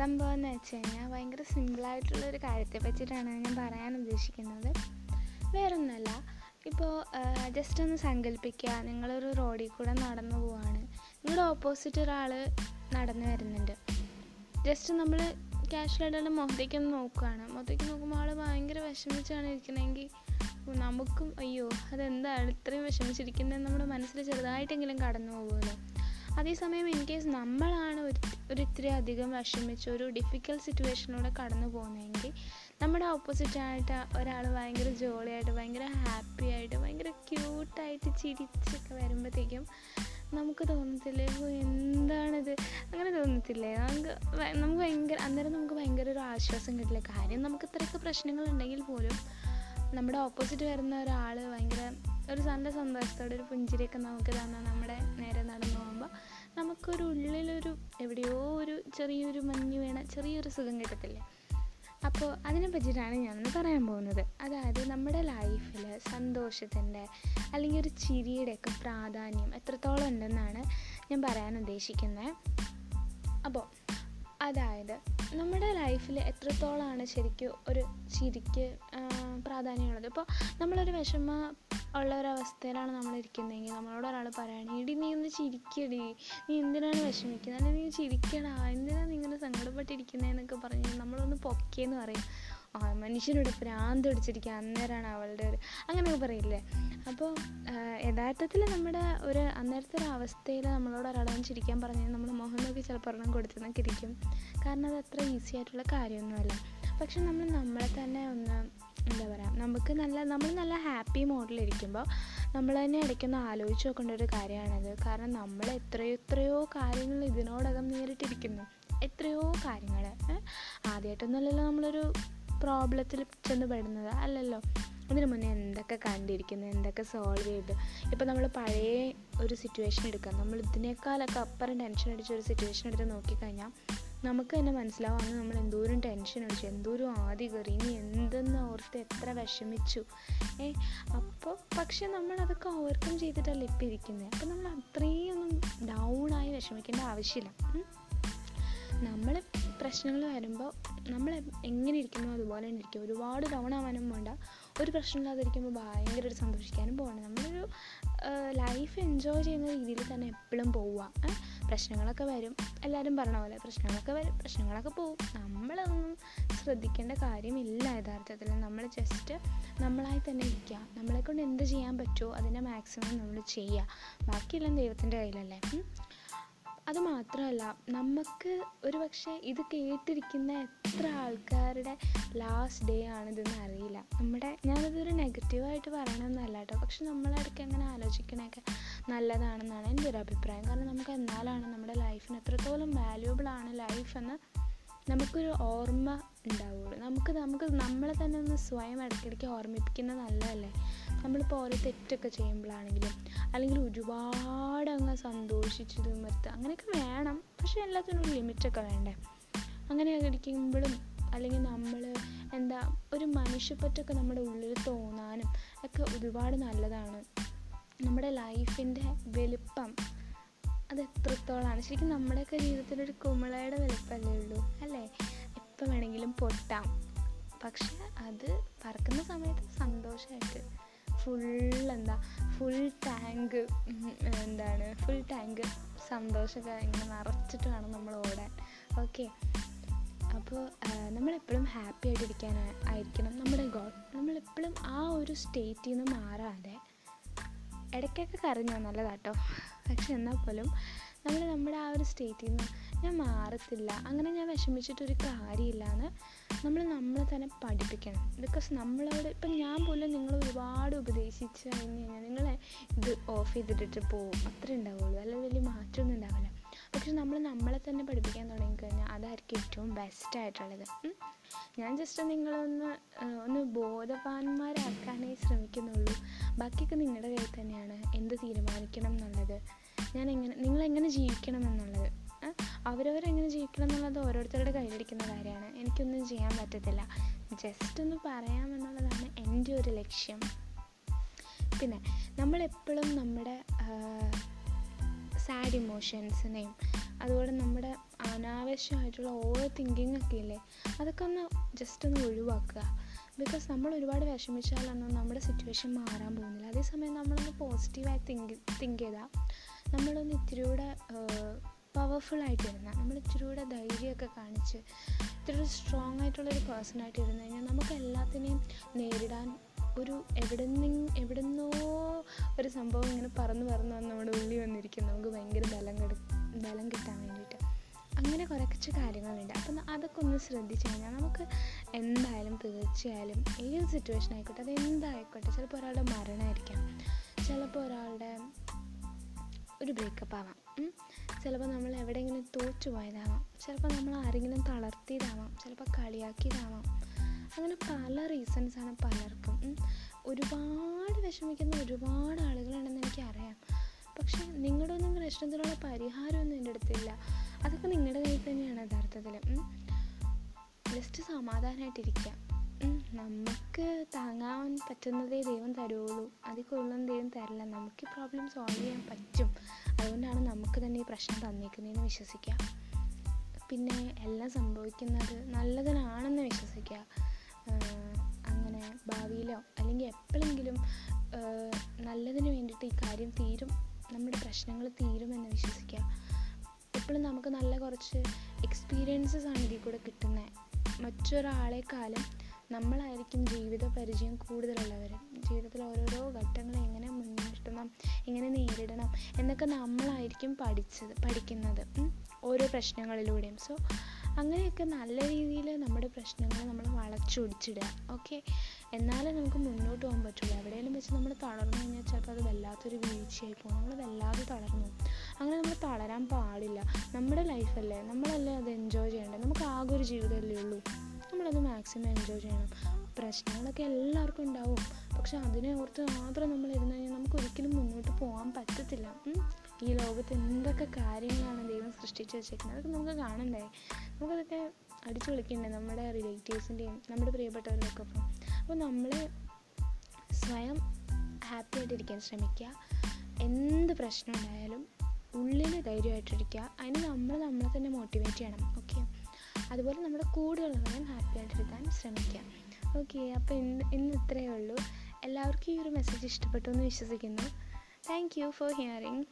സംഭവം എന്ന് വെച്ച് കഴിഞ്ഞാൽ ഭയങ്കര സിമ്പിളായിട്ടുള്ളൊരു കാര്യത്തെ പറ്റിയിട്ടാണ് ഞാൻ പറയാൻ ഉദ്ദേശിക്കുന്നത്. വേറൊന്നുമല്ല ഇപ്പോൾ ജസ്റ്റ് ഒന്ന് സങ്കല്പിക്കുക നിങ്ങളൊരു റോഡിൽ കൂടെ നടന്നു പോവാണ്. നിങ്ങളുടെ ഓപ്പോസിറ്റ് ഒരാൾ നടന്നു വരുന്നുണ്ട്. ജസ്റ്റ് നമ്മൾ ക്യാഷ്വലായിട്ടുള്ള മുഖത്തേക്ക് ഒന്ന് നോക്കുകയാണ് മുഖത്തേക്ക് നോക്കുമ്പോൾ ആൾ ഭയങ്കര വിഷമിച്ചാണ് ഇരിക്കണമെങ്കിൽ നമുക്കും അയ്യോ അതെന്താണ് ഇത്രയും വിഷമിച്ചിരിക്കുന്നത് നമ്മുടെ മനസ്സിൽ ചെറുതായിട്ടെങ്കിലും കടന്നു പോകുമല്ലോ. അതേസമയം ഇൻ കേസ് നമ്മളാണ് ഒരു ഒരു ഇത്തിരി അധികം വിഷമിച്ച് ഒരു ഡിഫിക്കൽട്ട് സിറ്റുവേഷനിലൂടെ കടന്നു പോകുന്നതെങ്കിൽ നമ്മുടെ ഓപ്പോസിറ്റായിട്ട് ഒരാൾ ഭയങ്കര ജോളിയായിട്ട് ഭയങ്കര ഹാപ്പി ആയിട്ട് ഭയങ്കര ക്യൂട്ടായിട്ട് ചിരിച്ചൊക്കെ വരുമ്പോഴത്തേക്കും നമുക്ക് തോന്നത്തില്ലേ എന്താണിത്? അങ്ങനെ തോന്നത്തില്ലേ? നമുക്ക് നമുക്ക് ഭയങ്കര അന്നേരം നമുക്ക് ഭയങ്കര ഒരു ആശ്വാസം കിട്ടില്ല. കാര്യം നമുക്ക് ഇത്രയൊക്കെ പ്രശ്നങ്ങളുണ്ടെങ്കിൽ പോലും നമ്മുടെ ഓപ്പോസിറ്റ് വരുന്ന ഒരാൾ ഭയങ്കര ഒരു നല്ല സന്തോഷത്തോടെ ഒരു പുഞ്ചിരിയൊക്കെ നമുക്ക് തന്നാൽ നമ്മുടെ നേരെ നടന്നു പോകുമ്പോൾ നമുക്കൊരു ഉള്ളിലൊരു എവിടെയോ ഒരു ചെറിയൊരു മഞ്ഞ് വീണ ചെറിയൊരു സുഖം കിട്ടത്തില്ലേ? അപ്പോൾ അതിനെ പറ്റിയിട്ടാണ് ഞാനൊന്ന് പറയാൻ പോകുന്നത്. അതായത് നമ്മുടെ ലൈഫിൽ സന്തോഷത്തിന്റെ അല്ലെങ്കിൽ ഒരു ചിരിയുടെയൊക്കെ പ്രാധാന്യം എത്രത്തോളം ഉണ്ടെന്നാണ് ഞാൻ പറയാൻ ഉദ്ദേശിക്കുന്നത് അപ്പോൾ അതായത് നമ്മുടെ ലൈഫിൽ എത്രത്തോളമാണ് ശരിക്കും ഒരു ചിരിക്ക് പ്രാധാന്യമുള്ളത്? ഇപ്പോൾ നമ്മളൊരു വിഷമ ഉള്ള നമ്മൾ ഇരിക്കുന്നതെങ്കിൽ നമ്മളോട് ഒരാൾ പറയുകയാണ് ഇടി നീ ഒന്ന് ചിരിക്കടി. നീ എന്തിനാണ് വിഷമിക്കുന്നത്? അല്ലെങ്കിൽ നീ ചിരിക്കടാ. എന്തിനാണ് നീ ഇങ്ങനെ സങ്കടപ്പെട്ടിരിക്കുന്നതെന്നൊക്കെ പറഞ്ഞ് നമ്മളൊന്ന് പൊക്കിയെന്ന് പറയും. മനുഷ്യനോട് പ്രാന്ത് പിടിച്ചിരിക്കുക അന്നേരമാണ് അവളുടെ ഒരു അങ്ങനെയൊക്കെ പറയില്ലേ? അപ്പോൾ യഥാർത്ഥത്തിൽ നമ്മുടെ ഒരു അന്നേരത്തെ ഒരു അവസ്ഥയിൽ നമ്മളോട് ഒരാളൊന്ന് ചിരിക്കാൻ പറഞ്ഞു നമ്മൾ മുഖം നോക്കി ചിലപ്പോൾ ഒരെണ്ണം കൊടുത്തെന്നൊക്കെ ഇരിക്കും. കാരണം അത് അത്ര ഈസി ആയിട്ടുള്ള കാര്യമൊന്നുമല്ല. പക്ഷെ നമ്മൾ നമ്മളെ തന്നെ ഒന്ന് എന്താ പറയുക നമുക്ക് നല്ല നമ്മൾ നല്ല ഹാപ്പി മോഡിലിരിക്കുമ്പോൾ നമ്മൾ തന്നെ ഇടയ്ക്കൊന്ന് ആലോചിച്ച് നോക്കേണ്ട ഒരു കാര്യമാണത്. കാരണം നമ്മൾ എത്രയോ എത്രയോ കാര്യങ്ങൾ ഇതിനോടകം നേരിട്ടിരിക്കുന്നു. എത്രയോ കാര്യങ്ങൾ ആദ്യമായിട്ടൊന്നുമല്ലല്ലോ നമ്മളൊരു പ്രോബ്ലത്തിൽ ചെന്ന് പെടുന്നത് അല്ലല്ലോ? അതിന് മുന്നേ എന്തൊക്കെ കണ്ടിരിക്കുന്നു എന്തൊക്കെ സോൾവ് ചെയ്ത്. ഇപ്പോൾ നമ്മൾ പഴയ ഒരു സിറ്റുവേഷൻ എടുക്കാം. നമ്മൾ ഇതിനേക്കാളൊക്കെ അപ്പുറം ടെൻഷൻ അടിച്ച ഒരു സിറ്റുവേഷൻ എടുത്ത് നോക്കിക്കഴിഞ്ഞാൽ നമുക്ക് തന്നെ മനസ്സിലാവും അന്ന് നമ്മൾ എന്തോരം ടെൻഷൻ അടിച്ചു എന്തോരം ആദ്യ കയറി ഇനി എന്തെന്ന് ഓർത്ത് എത്ര വിഷമിച്ചു. ഏ അപ്പോൾ പക്ഷെ നമ്മളതൊക്കെ ഓവർകം ചെയ്തിട്ടല്ല ഇപ്പം ഇരിക്കുന്നത് അപ്പം നമ്മൾ അത്രയും ഒന്നും ഡൗണായി വിഷമിക്കേണ്ട ആവശ്യമില്ല. നമ്മൾ പ്രശ്നങ്ങൾ വരുമ്പോൾ നമ്മൾ എങ്ങനെ ഇരിക്കുന്നു അതുപോലെ തന്നെ ഇരിക്കും. ഒരുപാട് ഡൗൺ ആവാനും വേണ്ട. ഒരു പ്രശ്നമില്ലാതിരിക്കുമ്പോൾ ഭയങ്കര ഒരു സന്തോഷിക്കാനും പോകണം നമ്മളൊരു ലൈഫ് എൻജോയ് ചെയ്യുന്ന രീതിയിൽ തന്നെ എപ്പോഴും പോവുക? പ്രശ്നങ്ങളൊക്കെ വരും. എല്ലാവരും പറഞ്ഞ പോലെ പ്രശ്നങ്ങളൊക്കെ വരും പ്രശ്നങ്ങളൊക്കെ പോവും. നമ്മളൊന്നും ശ്രദ്ധിക്കേണ്ട കാര്യമില്ല യഥാർത്ഥത്തിൽ. നമ്മൾ ജസ്റ്റ് നമ്മളായി തന്നെ ഇരിക്കുക. നമ്മളെ കൊണ്ട് എന്ത് ചെയ്യാൻ പറ്റുമോ അതിന്റെ മാക്സിമം നമ്മൾ ചെയ്യുക. ബാക്കിയെല്ലാം ദൈവത്തിന്റെ കയ്യിലല്ലേ? ഉം. അത് മാത്രമല്ല നമുക്ക് ഒരു പക്ഷേ ഇത് കേട്ടിരിക്കുന്ന എത്ര ആൾക്കാരുടെ ലാസ്റ്റ് ഡേ ആണിതെന്ന് അറിയില്ല നമ്മുടെ ഞാനതൊരു നെഗറ്റീവായിട്ട് പറയണമെന്നല്ല കേട്ടോ പക്ഷെ നമ്മളിടയ്ക്ക് അങ്ങനെ ആലോചിക്കണമൊക്കെ നല്ലതാണെന്നാണ് എന്റെ ഒരു അഭിപ്രായം കാരണം നമുക്ക് എന്നാലാണ് നമ്മുടെ ലൈഫിന് എത്രത്തോളം വാല്യൂബിൾ ആണ് ലൈഫ് എന്ന് നമുക്കൊരു ഓർമ്മ ഉണ്ടാവുള്ളൂ. നമുക്ക് നമുക്ക് നമ്മളെ തന്നെ ഒന്ന് സ്വയം ഇടയ്ക്കിടയ്ക്ക് ഓർമ്മിപ്പിക്കുന്നത് നല്ലതല്ലേ? നമ്മളിപ്പോൾ ഓരോ തെറ്റൊക്കെ ചെയ്യുമ്പോഴാണെങ്കിലും അല്ലെങ്കിൽ ഒരുപാട് അങ്ങ് സന്തോഷിച്ചതും മറ്റ് അങ്ങനെയൊക്കെ വേണം. പക്ഷേ എല്ലാത്തിനും ഒരു ലിമിറ്റൊക്കെ വേണ്ടേ? അങ്ങനെ ഇരിക്കുമ്പോഴും അല്ലെങ്കിൽ നമ്മൾ എന്താ ഒരു മനുഷ്യപ്പറ്റൊക്കെ നമ്മുടെ ഉള്ളിൽ തോന്നാനും ഒക്കെ ഒരുപാട് നല്ലതാണ്. നമ്മുടെ ലൈഫിന്റെ വലുപ്പം അത് എത്രത്തോളമാണ് ശരിക്കും നമ്മുടെയൊക്കെ ജീവിതത്തിൽ ഒരു കുമിളയുടെ ഉള്ളൂ അല്ലേ? എപ്പോൾ വേണമെങ്കിലും പൊട്ടാം. പക്ഷെ അത് പറക്കുന്ന സമയത്ത് സന്തോഷമായിട്ട് ഫുൾ എന്താ ഫുൾ ടാങ്ക് എന്താണ് ഫുൾ ടാങ്ക് സന്തോഷമൊക്കെ ഇങ്ങനെ നിറച്ചിട്ട് വേണം നമ്മൾ ഓടാൻ. ഓക്കെ അപ്പോൾ നമ്മളെപ്പോഴും ഹാപ്പി ആയിട്ടിരിക്കാൻ ആയിരിക്കണം നമ്മുടെ ഗോൾ നമ്മളെപ്പോഴും ആ ഒരു സ്റ്റേറ്റിൽ നിന്ന് മാറാതെ ഇടയ്ക്കൊക്കെ കരഞ്ഞാൽ നല്ലതാട്ടോ. പക്ഷെ എന്നാൽ പോലും നമ്മൾ നമ്മുടെ ആ ഒരു സ്റ്റേറ്റിൽ നിന്ന് ഞാൻ മാറത്തില്ല. അങ്ങനെ ഞാൻ വിഷമിച്ചിട്ടൊരു കാര്യമില്ല എന്ന് നമ്മൾ നമ്മളെ തന്നെ പഠിപ്പിക്കണം. ബിക്കോസ് നമ്മളോട് ഇപ്പം ഞാൻ പോലും നിങ്ങൾ ഒരുപാട് ഉപദേശിച്ച് കഴിഞ്ഞ് കഴിഞ്ഞാൽ നിങ്ങളെ ഇത് ഓഫ് ചെയ്തിട്ടിട്ട് പോവും. അത്രേ ഉണ്ടാവുള്ളൂ. അല്ലെങ്കിൽ വലിയ മാറ്റമൊന്നും ഉണ്ടാവില്ല. പക്ഷെ നമ്മൾ നമ്മളെ തന്നെ പഠിപ്പിക്കാൻ തുടങ്ങിക്കഴിഞ്ഞാൽ അതായിരിക്കും ഏറ്റവും ബെസ്റ്റ് ആയിട്ടുള്ളത്. ഞാൻ ജസ്റ്റ് നിങ്ങളൊന്ന് ഒന്ന് ബോധവാന്മാരാക്കാനേ ശ്രമിക്കുന്നുള്ളൂ. ബാക്കിയൊക്കെ നിങ്ങളുടെ കയ്യിൽ തന്നെയാണ്. എന്ത് തീരുമാനിക്കണം എന്നുള്ളത്. ഞാൻ എങ്ങനെ നിങ്ങൾ എങ്ങനെ ജീവിക്കണം എന്നുള്ളത്. അവരവരെങ്ങനെ ജീവിക്കണം എന്നുള്ളത് ഓരോരുത്തരുടെ കയ്യിലിരിക്കുന്ന കാര്യമാണ്. എനിക്കൊന്നും ചെയ്യാൻ പറ്റത്തില്ല. ജസ്റ്റ് ഒന്ന് പറയാമെന്നുള്ളതാണ് എന്റെ ഒരു ലക്ഷ്യം. പിന്നെ നമ്മളെപ്പോഴും നമ്മുടെ സാഡ് ഇമോഷൻസിനെയും അതുപോലെ നമ്മുടെ അനാവശ്യമായിട്ടുള്ള ഓവർ തിങ്കിങ് ഒക്കെ ഇല്ലേ അതൊക്കെ ഒന്ന് ജസ്റ്റ് ഒന്ന് ഒഴിവാക്കുക. ബിക്കോസ് നമ്മൾ ഒരുപാട് വിഷമിച്ചാലൊന്നും നമ്മുടെ സിറ്റുവേഷൻ മാറാൻ പോകുന്നില്ല. അതേസമയം നമ്മളൊന്ന് പോസിറ്റീവായി തിങ്ക് തിങ്ക് ചെയ്താൽ നമ്മളൊന്ന് ഇത്തിരി കൂടെ പവർഫുൾ ആയിട്ട് ഇരുന്നാൽ നമ്മൾ ഇത്തിരി കൂടെ ധൈര്യമൊക്കെ കാണിച്ച് ഇത്തിരി സ്ട്രോങ് ആയിട്ടുള്ളൊരു പേഴ്സൺ ആയിട്ട് ഇരുന്ന് കഴിഞ്ഞാൽ നമുക്ക് എല്ലാത്തിനെയും നേരിടാൻ ഒരു എവിടെ നിന്ന് എവിടെ നിന്നോ ഒരു സംഭവം ഇങ്ങനെ പറന്ന് പറന്ന് വന്ന് നമ്മുടെ ഉള്ളിൽ വന്നിരിക്കും. നമുക്ക് ഭയങ്കര ബലം കെടു ബലം കിട്ടാൻ വേണ്ടിയിട്ട്. അങ്ങനെ കുറച്ച് കാര്യങ്ങളുണ്ട്. അപ്പം അതൊക്കെ ഒന്ന് ശ്രദ്ധിച്ചു കഴിഞ്ഞാൽ നമുക്ക് എന്തായാലും തീർച്ചയായാലും ഏത് സിറ്റുവേഷൻ ആയിക്കോട്ടെ അത് എന്തായിക്കോട്ടെ ചിലപ്പോൾ ഒരാളുടെ മരണമായിരിക്കാം ചിലപ്പോൾ ഒരാളുടെ ഒരു ബ്രേക്കപ്പ് ആവാം. ചിലപ്പോൾ നമ്മൾ എവിടെയെങ്കിലും തോറ്റു പോയതാവാം. ചിലപ്പോൾ നമ്മൾ ആരെങ്കിലും തളർത്തിയതാവാം. ചിലപ്പോൾ കളിയാക്കിയതാവാം. അങ്ങനെ പല റീസൺസാണ് പലർക്കും. ഒരുപാട് വിഷമിക്കുന്ന ഒരുപാട് ആളുകളുണ്ടെന്ന് എനിക്കറിയാം. പക്ഷേ നിങ്ങളുടെ ഒന്നും പ്രശ്നത്തിനുള്ള പരിഹാരമൊന്നും എന്റെ അടുത്തില്ല അതൊക്കെ നിങ്ങളുടെ കയ്യിൽ തന്നെയാണ് യഥാർത്ഥത്തിൽ ജസ്റ്റ് സമാധാനമായിട്ടിരിക്കുക നമുക്ക് താങ്ങാൻ പറ്റുന്നതേ ദൈവം തരുള്ളൂ. അതിൽ കൂടുതലൊന്നും ദൈവം തരില്ല. നമുക്ക് ഈ പ്രോബ്ലം സോൾവ് ചെയ്യാൻ പറ്റും. അതുകൊണ്ടാണ് നമുക്ക് തന്നെ ഈ പ്രശ്നം തന്നിരിക്കുന്നതെന്ന് വിശ്വസിക്കുക പിന്നെ എല്ലാം സംഭവിക്കുന്നത് നല്ലതിനാണെന്ന് വിശ്വസിക്കുക അങ്ങനെ ഭാവിയിലോ അല്ലെങ്കിൽ എപ്പോഴെങ്കിലും നല്ലതിന് വേണ്ടിയിട്ട് ഈ കാര്യം തീരും. നമ്മുടെ പ്രശ്നങ്ങൾ തീരുമെന്ന് വിശ്വസിക്കുക എപ്പോഴും നമുക്ക് നല്ല കുറച്ച് എക്സ്പീരിയൻസസ് ആണ് ഇതിൽ കൂടെ കിട്ടുന്നത് മറ്റൊരാളെക്കാളും നമ്മളായിരിക്കും ജീവിത പരിചയം കൂടുതലുള്ളവർ ജീവിതത്തിൽ ഓരോരോ ഘട്ടങ്ങൾ എങ്ങനെ മുന്നേറ്റണം എങ്ങനെ നേരിടണം എന്നൊക്കെ നമ്മളായിരിക്കും പഠിച്ചത് പഠിക്കുന്നത് ഓരോ പ്രശ്നങ്ങളിലൂടെയും. സോ അങ്ങനെയൊക്കെ നല്ല രീതിയിൽ നമ്മുടെ പ്രശ്നങ്ങൾ നമ്മൾ വളച്ചൊടിച്ചിടുക ഓക്കെ എന്നാലേ നമുക്ക് മുന്നോട്ട് പോകാൻ പറ്റുള്ളൂ. എവിടെയെങ്കിലും വെച്ച് നമ്മൾ തളർന്നു കഴിഞ്ഞാൽ ചിലപ്പോൾ അത് വല്ലാത്തൊരു വീഴ്ചയായി പോകും. നമ്മൾ വല്ലാതെ തളർന്നു അങ്ങനെ നമ്മൾ തളരാൻ പാടില്ല. നമ്മുടെ ലൈഫല്ലേ നമ്മളല്ലേ അത് എൻജോയ് ചെയ്യേണ്ടത്? നമുക്ക് ആകെ ഒരു ജീവിതമല്ലേ ഉള്ളൂ. നമ്മളത് മാക്സിമം എൻജോയ് ചെയ്യണം. പ്രശ്നങ്ങളൊക്കെ എല്ലാവർക്കും ഉണ്ടാവും. പക്ഷെ അതിനെ ഓർത്ത് മാത്രം നമ്മൾ ഇരുന്ന് കഴിഞ്ഞാൽ നമുക്ക് ഒരിക്കലും മുന്നോട്ട് പോകാൻ പറ്റത്തില്ല. ഈ ലോകത്ത് എന്തൊക്കെ കാര്യങ്ങളാണ് ദൈവം സൃഷ്ടിച്ച് വെച്ചേക്കുന്നത്? അതൊക്കെ നമുക്ക് കാണണ്ടേ? നമുക്കതൊക്കെ അടിച്ചു വിളിക്കണ്ടേ നമ്മുടെ റിലേറ്റീവ്സിന്റെയും നമ്മുടെ പ്രിയപ്പെട്ടവരുടെയൊക്കെ ഒപ്പം? അപ്പോൾ നമ്മൾ സ്വയം ഹാപ്പി ആയിട്ടിരിക്കാൻ ശ്രമിക്കുക. എന്ത് പ്രശ്നം ഉണ്ടായാലും ഉള്ളിൽ ധൈര്യമായിട്ടിരിക്കുക. അതിന് നമ്മൾ നമ്മളെ തന്നെ മോട്ടിവേറ്റ് ചെയ്യണം. ഓക്കെ അതുപോലെ നമ്മുടെ കൂടെയുള്ളവരെയും ഹാപ്പി ആയിട്ടിരിക്കാൻ ശ്രമിക്കുക ഓക്കെ അപ്പോൾ ഇന്ന് ഇന്ന് ഇത്രയേ ഉള്ളൂ. എല്ലാവർക്കും ഈ ഒരു മെസ്സേജ് ഇഷ്ടപ്പെട്ടു എന്ന് വിശ്വസിക്കുന്നു. Thank you for hearing